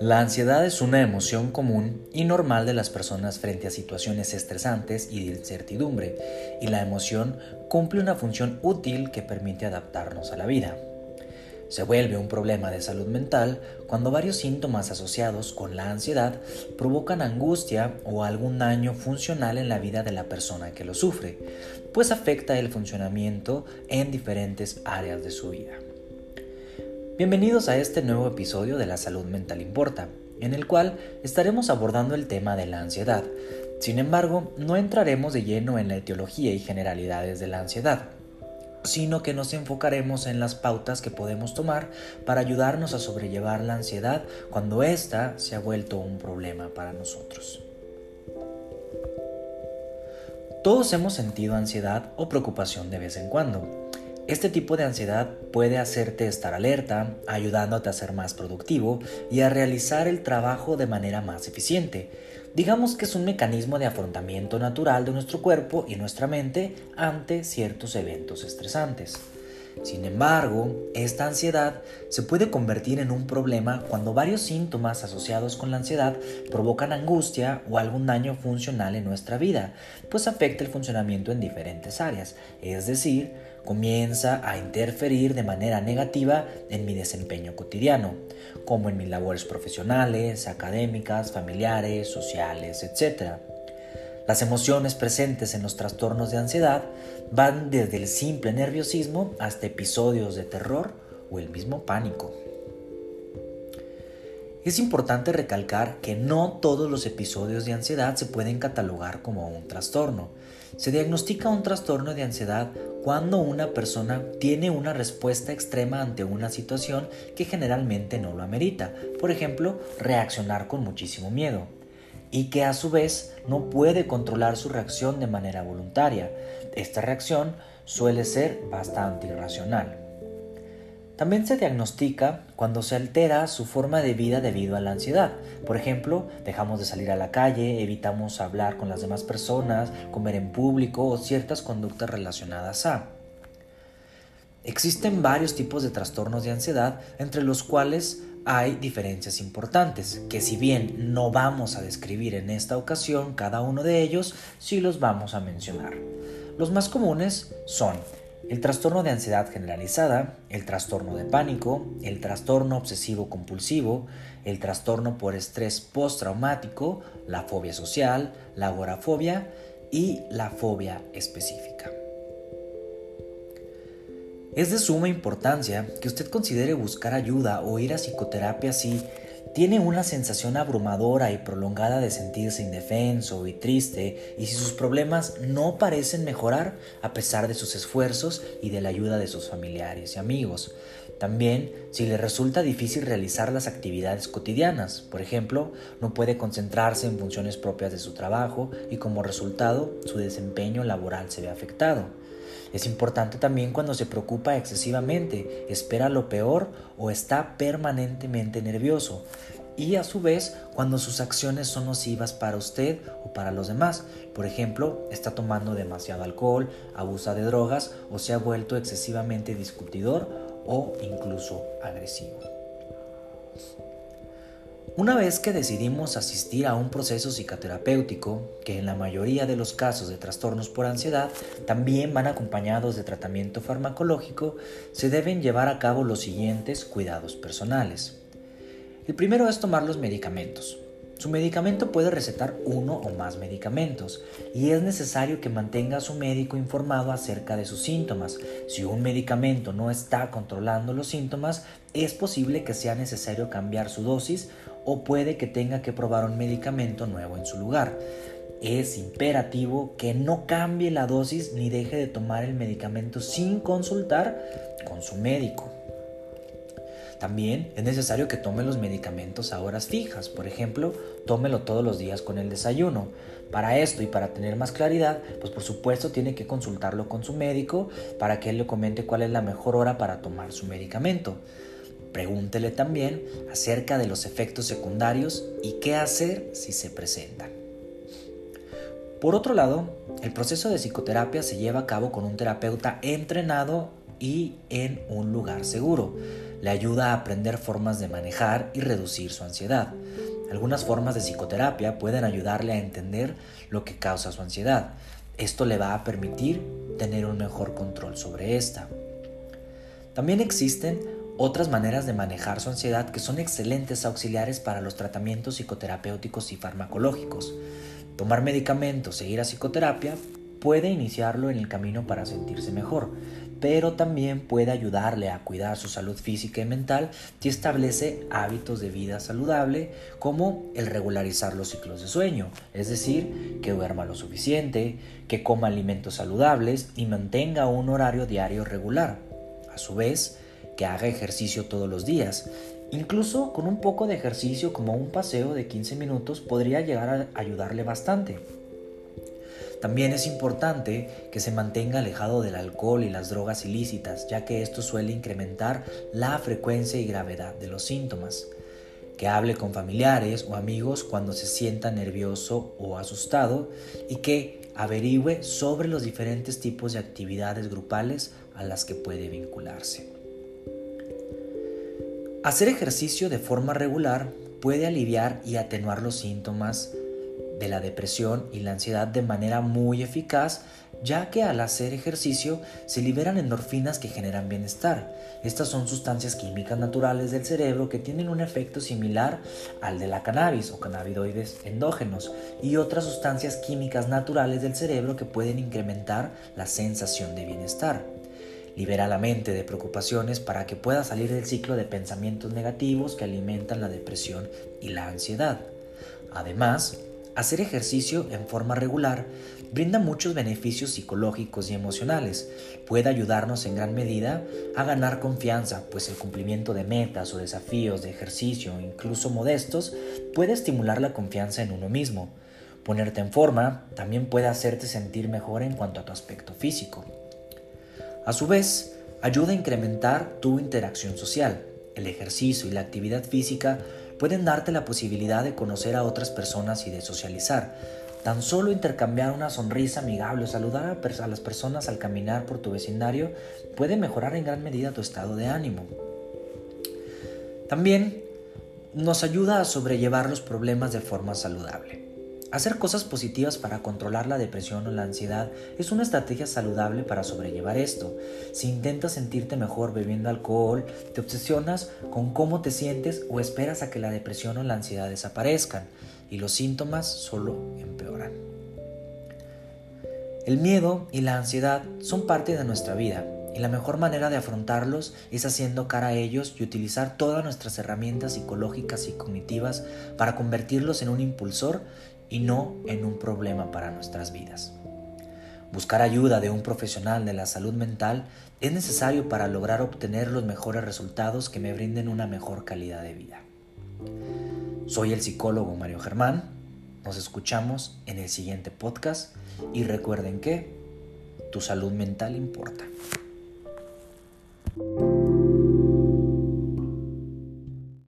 La ansiedad es una emoción común y normal de las personas frente a situaciones estresantes y de incertidumbre, y la emoción cumple una función útil que permite adaptarnos a la vida. Se vuelve un problema de salud mental cuando varios síntomas asociados con la ansiedad provocan angustia o algún daño funcional en la vida de la persona que lo sufre, pues afecta el funcionamiento en diferentes áreas de su vida. Bienvenidos a este nuevo episodio de La Salud Mental Importa, en el cual estaremos abordando el tema de la ansiedad. Sin embargo, no entraremos de lleno en la etiología y generalidades de la ansiedad, sino que nos enfocaremos en las pautas que podemos tomar para ayudarnos a sobrellevar la ansiedad cuando ésta se ha vuelto un problema para nosotros. Todos hemos sentido ansiedad o preocupación de vez en cuando. Este tipo de ansiedad puede hacerte estar alerta, ayudándote a ser más productivo y a realizar el trabajo de manera más eficiente. Digamos que es un mecanismo de afrontamiento natural de nuestro cuerpo y nuestra mente ante ciertos eventos estresantes. Sin embargo, esta ansiedad se puede convertir en un problema cuando varios síntomas asociados con la ansiedad provocan angustia o algún daño funcional en nuestra vida, pues afecta el funcionamiento en diferentes áreas, es decir, comienza a interferir de manera negativa en mi desempeño cotidiano, como en mis labores profesionales, académicas, familiares, sociales, etc. Las emociones presentes en los trastornos de ansiedad van desde el simple nerviosismo hasta episodios de terror o el mismo pánico. Es importante recalcar que no todos los episodios de ansiedad se pueden catalogar como un trastorno. Se diagnostica un trastorno de ansiedad cuando una persona tiene una respuesta extrema ante una situación que generalmente no lo amerita, por ejemplo, reaccionar con muchísimo miedo, y que a su vez no puede controlar su reacción de manera voluntaria. Esta reacción suele ser bastante irracional. También se diagnostica cuando se altera su forma de vida debido a la ansiedad. Por ejemplo, dejamos de salir a la calle, evitamos hablar con las demás personas, comer en público o ciertas conductas relacionadas a. Existen varios tipos de trastornos de ansiedad, entre los cuales hay diferencias importantes, que si bien no vamos a describir en esta ocasión cada uno de ellos, sí los vamos a mencionar. Los más comunes son el trastorno de ansiedad generalizada, el trastorno de pánico, el trastorno obsesivo compulsivo, el trastorno por estrés postraumático, la fobia social, la agorafobia y la fobia específica. Es de suma importancia que usted considere buscar ayuda o ir a psicoterapia si tiene una sensación abrumadora y prolongada de sentirse indefenso y triste y si sus problemas no parecen mejorar a pesar de sus esfuerzos y de la ayuda de sus familiares y amigos. También si le resulta difícil realizar las actividades cotidianas, por ejemplo, no puede concentrarse en funciones propias de su trabajo y como resultado su desempeño laboral se ve afectado. Es importante también cuando se preocupa excesivamente, espera lo peor o está permanentemente nervioso. Y a su vez, cuando sus acciones son nocivas para usted o para los demás. Por ejemplo, está tomando demasiado alcohol, abusa de drogas o se ha vuelto excesivamente discutidor o incluso agresivo. Una vez que decidimos asistir a un proceso psicoterapéutico, que en la mayoría de los casos de trastornos por ansiedad también van acompañados de tratamiento farmacológico, se deben llevar a cabo los siguientes cuidados personales. El primero es tomar los medicamentos. Su medicamento puede recetar uno o más medicamentos y es necesario que mantenga a su médico informado acerca de sus síntomas. Si un medicamento no está controlando los síntomas, es posible que sea necesario cambiar su dosis o puede que tenga que probar un medicamento nuevo en su lugar. Es imperativo que no cambie la dosis ni deje de tomar el medicamento sin consultar con su médico. También es necesario que tome los medicamentos a horas fijas, por ejemplo, tómelo todos los días con el desayuno. Para esto y para tener más claridad, pues por supuesto tiene que consultarlo con su médico para que él le comente cuál es la mejor hora para tomar su medicamento. Pregúntele también acerca de los efectos secundarios y qué hacer si se presentan. Por otro lado, el proceso de psicoterapia se lleva a cabo con un terapeuta entrenado y en un lugar seguro. Le ayuda a aprender formas de manejar y reducir su ansiedad. Algunas formas de psicoterapia pueden ayudarle a entender lo que causa su ansiedad. Esto le va a permitir tener un mejor control sobre esta. También existen otras maneras de manejar su ansiedad que son excelentes auxiliares para los tratamientos psicoterapéuticos y farmacológicos. Tomar medicamentos e ir a psicoterapia puede iniciarlo en el camino para sentirse mejor, pero también puede ayudarle a cuidar su salud física y mental si establece hábitos de vida saludable como el regularizar los ciclos de sueño, es decir, que duerma lo suficiente, que coma alimentos saludables y mantenga un horario diario regular. A su vez, que haga ejercicio todos los días. Incluso con un poco de ejercicio como un paseo de 15 minutos podría llegar a ayudarle bastante. También es importante que se mantenga alejado del alcohol y las drogas ilícitas, ya que esto suele incrementar la frecuencia y gravedad de los síntomas. Que hable con familiares o amigos cuando se sienta nervioso o asustado y que averigüe sobre los diferentes tipos de actividades grupales a las que puede vincularse. Hacer ejercicio de forma regular puede aliviar y atenuar los síntomas de la depresión y la ansiedad de manera muy eficaz, ya que al hacer ejercicio se liberan endorfinas que generan bienestar. Estas son sustancias químicas naturales del cerebro que tienen un efecto similar al de la cannabis o cannabinoides endógenos y otras sustancias químicas naturales del cerebro que pueden incrementar la sensación de bienestar. Libera la mente de preocupaciones para que pueda salir del ciclo de pensamientos negativos que alimentan la depresión y la ansiedad. Además, hacer ejercicio en forma regular brinda muchos beneficios psicológicos y emocionales. Puede ayudarnos en gran medida a ganar confianza, pues el cumplimiento de metas o desafíos de ejercicio, incluso modestos, puede estimular la confianza en uno mismo. Ponerte en forma también puede hacerte sentir mejor en cuanto a tu aspecto físico. A su vez, ayuda a incrementar tu interacción social. El ejercicio y la actividad física pueden darte la posibilidad de conocer a otras personas y de socializar. Tan solo intercambiar una sonrisa amigable o saludar a, las personas al caminar por tu vecindario puede mejorar en gran medida tu estado de ánimo. También nos ayuda a sobrellevar los problemas de forma saludable. Hacer cosas positivas para controlar la depresión o la ansiedad es una estrategia saludable para sobrellevar esto. Si intentas sentirte mejor bebiendo alcohol, te obsesionas con cómo te sientes o esperas a que la depresión o la ansiedad desaparezcan y los síntomas solo empeoran. El miedo y la ansiedad son parte de nuestra vida y la mejor manera de afrontarlos es haciendo cara a ellos y utilizar todas nuestras herramientas psicológicas y cognitivas para convertirlos en un impulsor y no en un problema para nuestras vidas. Buscar ayuda de un profesional de la salud mental es necesario para lograr obtener los mejores resultados que me brinden una mejor calidad de vida. Soy el psicólogo Mario Germán. Nos escuchamos en el siguiente podcast y recuerden que tu salud mental importa.